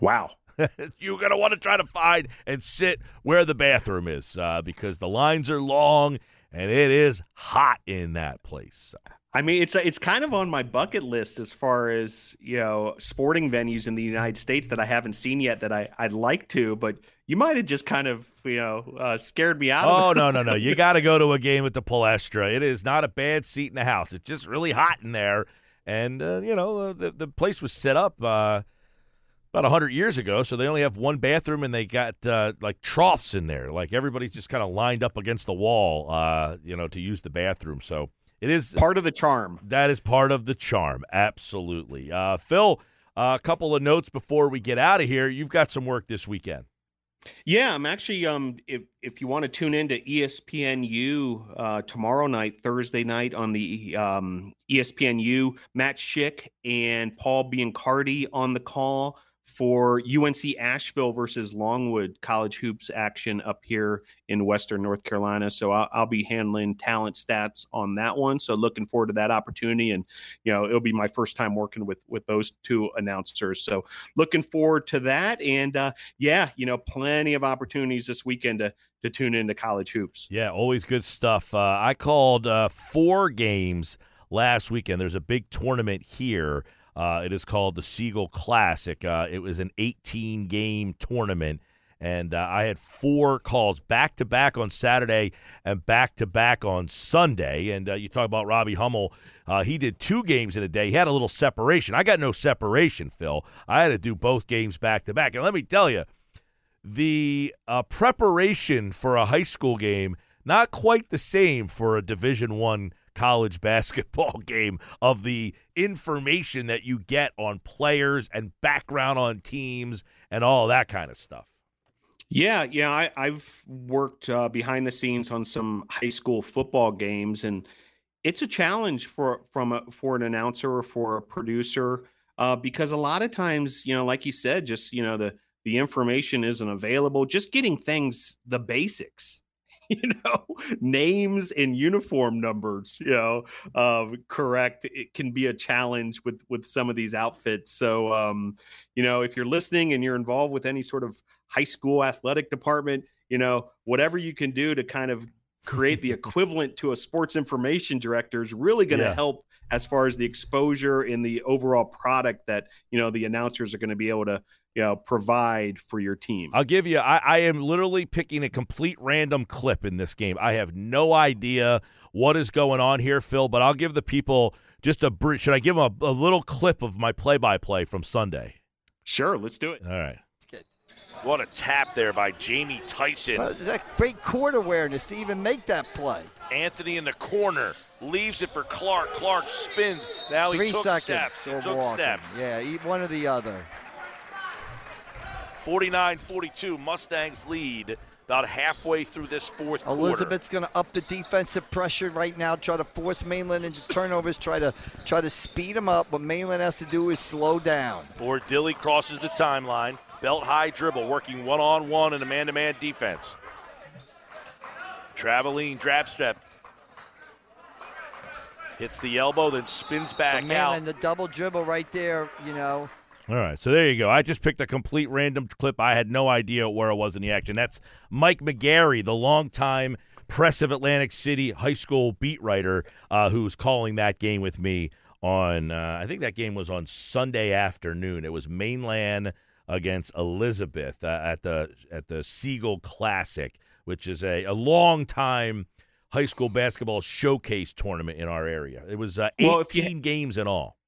Wow. You're going to want to try to find and sit where the bathroom is uh, because the lines are long and it is hot in that place. I mean, it's it's kind of on my bucket list as far as you know sporting venues in the United States that I haven't seen yet that I I'd like to, but you might have just kind of you know uh, scared me out. Oh no no no! You got to go to a game at the Palestra. It is not a bad seat in the house. It's just really hot in there, and uh, you know the the place was set up. Uh, about 100 years ago so they only have one bathroom and they got uh, like troughs in there. Like everybody's just kind of lined up against the wall uh, you know to use the bathroom. So it is part of the charm. That is part of the charm. Absolutely. Uh, phil a couple of notes before we get out of here. You've got some work this weekend. Yeah, I'm actually um if if you want to tune in to ESPNU uh tomorrow night, Thursday night on the um ESPNU, Matt Schick and Paul Biancardi on the call for UNC Asheville versus Longwood college hoops action up here in Western North Carolina. So I'll, I'll, be handling talent stats on that one. So looking forward to that opportunity, and you know it'll be my first time working with with those two announcers. So looking forward to that, and uh, yeah, you know plenty of opportunities this weekend to to tune into college hoops. Yeah, always good stuff. Uh, I called uh, four games last weekend. There's a big tournament here. Uh, it is called the Siegel Classic. Uh, it was an 18 game tournament. And uh, I had four calls back to back on Saturday and back to back on Sunday. And uh, you talk about Robbie Hummel. Uh, he did two games in a day. He had a little separation. I got no separation, Phil. I had to do both games back to back. And let me tell you, the uh, preparation for a high school game not quite the same for a Division One college basketball game of the information that you get on players and background on teams and all that kind of stuff. Yeah, yeah, I, have worked uh, behind the scenes on some high school football games, and it's a challenge for from a, for an announcer or for a producer uh, because a lot of times, you know, like you said, just you know the the information isn't available. Just getting things, the basics, you know names and uniform numbers you know uh, correct it can be a challenge with with some of these outfits so um, you know if you're listening and you're involved with any sort of high school athletic department you know whatever you can do to kind of create the equivalent to a sports information director is really going to yeah. help as far as the exposure in the overall product that you know the announcers are going to be able to you know, provide for your team. I'll give you. I, I am literally picking a complete random clip in this game. I have no idea what is going on here, Phil. But I'll give the people just a. brief. Should I give them a, a little clip of my play-by-play from Sunday? Sure, let's do it. All right. What a tap there by Jamie Tyson. Uh, that great court awareness to even make that play. Anthony in the corner leaves it for Clark. Clark spins. Now Three he took seconds steps. He took walking. steps. Yeah, one or the other. 49 42, Mustangs lead about halfway through this fourth quarter. Elizabeth's going to up the defensive pressure right now, try to force Mainland into turnovers, try to try to speed them up. What Mainland has to do is slow down. Bordilli crosses the timeline. Belt high dribble, working one on one in a man to man defense. Traveling drab step. Hits the elbow, then spins back From out. And the double dribble right there, you know. All right, so there you go. I just picked a complete random clip. I had no idea where it was in the action. That's Mike McGarry, the longtime Press of Atlantic City high school beat writer, uh, who's calling that game with me on. Uh, I think that game was on Sunday afternoon. It was Mainland against Elizabeth uh, at the at the Siegel Classic, which is a, a long time high school basketball showcase tournament in our area. It was uh, 18 well, you, games in all.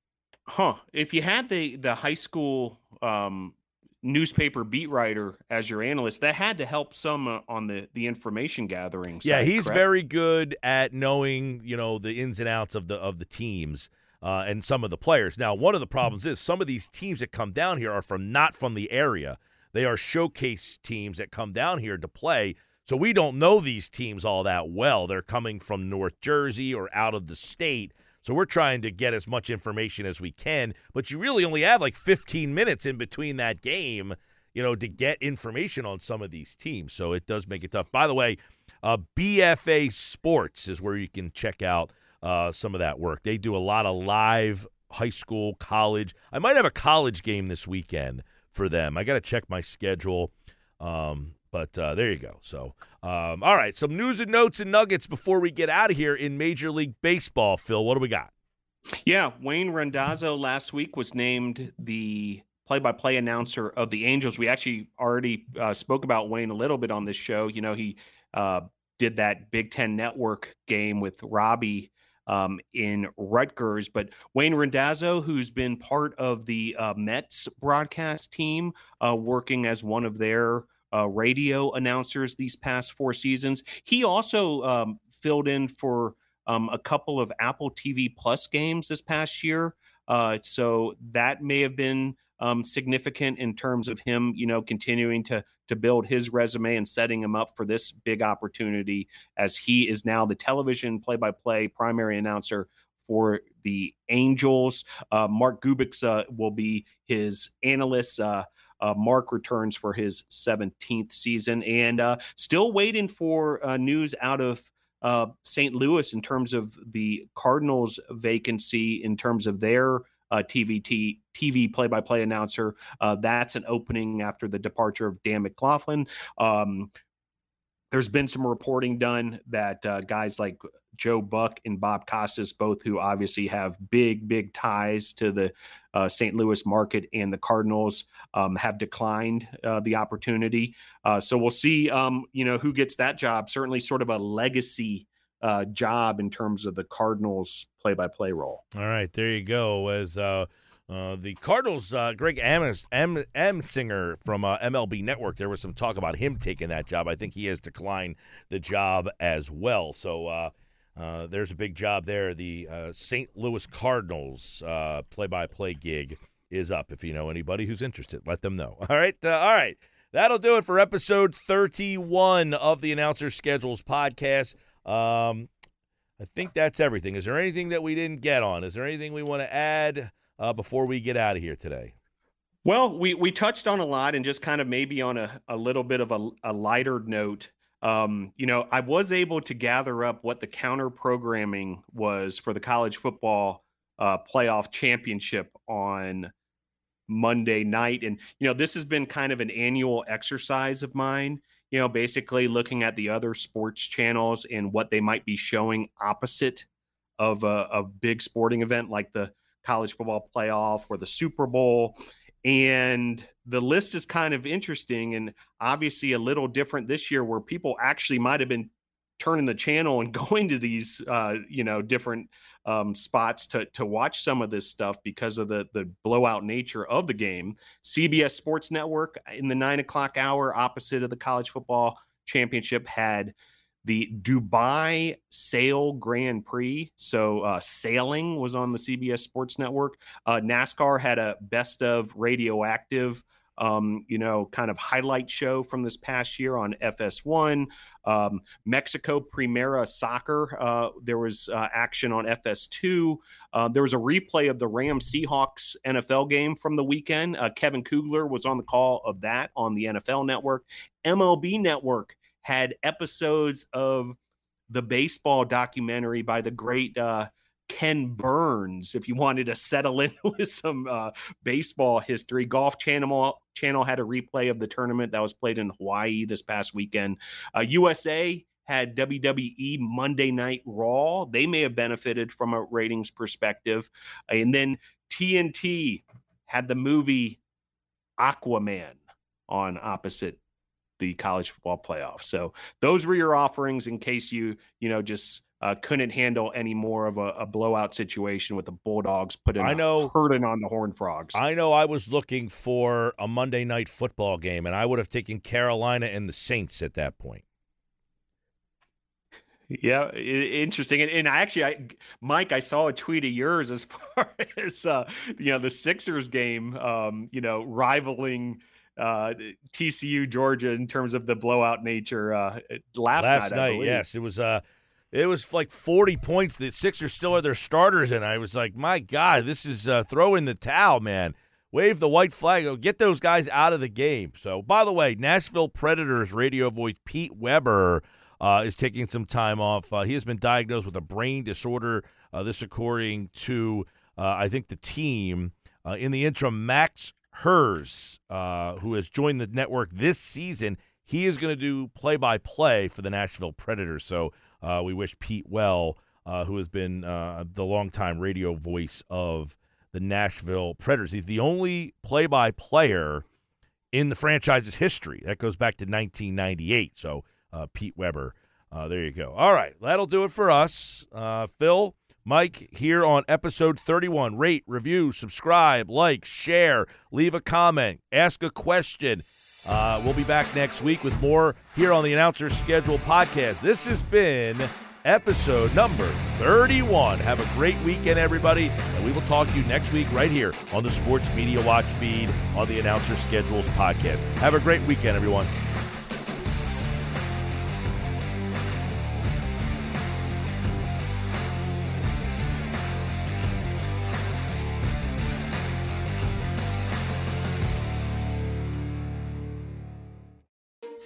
Huh. If you had the the high school um, newspaper beat writer as your analyst, that had to help some uh, on the the information gathering. Side, yeah, he's correct? very good at knowing you know the ins and outs of the of the teams. Uh, and some of the players. Now, one of the problems is some of these teams that come down here are from not from the area. They are showcase teams that come down here to play. So we don't know these teams all that well. They're coming from North Jersey or out of the state. So we're trying to get as much information as we can, but you really only have like 15 minutes in between that game, you know, to get information on some of these teams. So it does make it tough. By the way, uh, BFA Sports is where you can check out uh, some of that work. They do a lot of live high school, college. I might have a college game this weekend for them. I got to check my schedule. Um, But uh, there you go. So, um, all right, some news and notes and nuggets before we get out of here in Major League Baseball. Phil, what do we got? Yeah, Wayne Randazzo last week was named the play-by-play announcer of the Angels. We actually already uh, spoke about Wayne a little bit on this show. You know, he uh, did that Big Ten Network game with Robbie um, in Rutgers. But Wayne Randazzo, who's been part of the uh, Mets broadcast team, uh, working as one of their uh, radio announcers these past four seasons, he also um, filled in for um, a couple of Apple TV Plus games this past year. Uh, so that may have been um, significant in terms of him, you know, continuing to to build his resume and setting him up for this big opportunity as he is now the television play-by-play primary announcer for the Angels. Uh, Mark Gubicza uh, will be his analyst. Uh, uh Mark returns for his 17th season and uh, still waiting for uh, news out of St. Louis in terms of the Cardinals' vacancy, in terms of their uh, TVT TV play-by-play announcer. Uh, that's an opening after the departure of Dan McLaughlin. Um, there's been some reporting done that uh, guys like Joe Buck and Bob Costas, both who obviously have big, big ties to the uh, St. Louis market and the Cardinals, um, have declined uh, the opportunity. Uh, so we'll see, um, you know, who gets that job. Certainly, sort of a legacy uh, job in terms of the Cardinals play-by-play role. All right, there you go. As uh, uh, the Cardinals, uh, Greg Amos, M- Amsinger from uh, MLB Network, there was some talk about him taking that job. I think he has declined the job as well. So uh, there's a big job there. The uh, St. Louis Cardinals uh, play-by-play gig is up. If you know anybody who's interested, let them know. All right, uh, all right. That'll do it for episode 31 of the Announcer Schedules podcast. Um, I think that's everything. Is there anything that we didn't get on? Is there anything we want to add before we get out of here today? Well, we we touched on a lot, and just kind of maybe on a, a little bit of a, a lighter note. Um, you know, I was able to gather up what the counter programming was for the college football uh, playoff championship on Monday night, and you know, this has been kind of an annual exercise of mine you know, basically looking at the other sports channels and what they might be showing opposite of a, a big sporting event like the college football playoff or the Super Bowl. And the list is kind of interesting and obviously a little different this year where people actually might have been turning the channel and going to these uh, you know different um, spots to to watch some of this stuff because of the the blowout nature of the game. CBS Sports Network in the nine o'clock hour, opposite of the college football championship, had the Dubai Sail Grand Prix. So uh, sailing was on the CBS Sports Network. Uh, NASCAR had a best of radioactive um, you know, kind of highlight show from this past year on FS1. Um, Mexico Primera Soccer, uh, there was uh, action on FS2. Uh, there was a replay of the Rams Seahawks NFL game from the weekend. Uh, Kevin Kugler was on the call of that on the NFL network. MLB Network had episodes of the baseball documentary by the great uh, Ken Burns if you wanted to settle in with some uh, baseball history. Golf Channel channel had a replay of the tournament that was played in Hawaii this past weekend. Uh, USA had WWE Monday Night Raw. They may have benefited from a ratings perspective. And then TNT had the movie Aquaman on opposite the college football playoff. So those were your offerings in case you, you know, just uh, couldn't handle any more of a, a, blowout situation with the Bulldogs putting I know hurting on the Horned Frogs. I know I was looking for a Monday night football game, and I would have taken Carolina and the Saints at that point. Yeah, interesting. And, and actually, I, Mike, I saw a tweet of yours as far as uh, you know the Sixers game. Um, you know, rivaling uh, TCU Georgia in terms of the blowout nature uh, last, last night. night yes, it was. Uh, it was like 40 points. The Sixers still had their starters and I was like, my God, this is uh, throw in the towel, man. Wave the white flag. Get those guys out of the game. So, by the way, Nashville Predators radio voice Pete Weber uh, is taking some time off. Uh, he has been diagnosed with a brain disorder. Uh, this, according to, uh, I think, the team. Uh, in the interim, Max Hers, who has joined the network this season, he is going to do play by play for the Nashville Predators. So uh, we wish Pete well, uh, who has been uh, the longtime radio voice of the Nashville Predators. He's the only play by player in the franchise's history. That goes back to 1998. So uh, Pete Weber. Uh, there you go. All right, that'll do it for us. Uh, Phil, Mike, here on episode 31. Rate, review, subscribe, like, share, leave a comment, ask a question. Uh, we'll be back next week with more here on the Announcer Schedule podcast. This has been episode number 31. Have a great weekend, everybody, and we will talk to you next week right here on the Sports Media Watch feed on the Announcer Schedules podcast. Have a great weekend, everyone.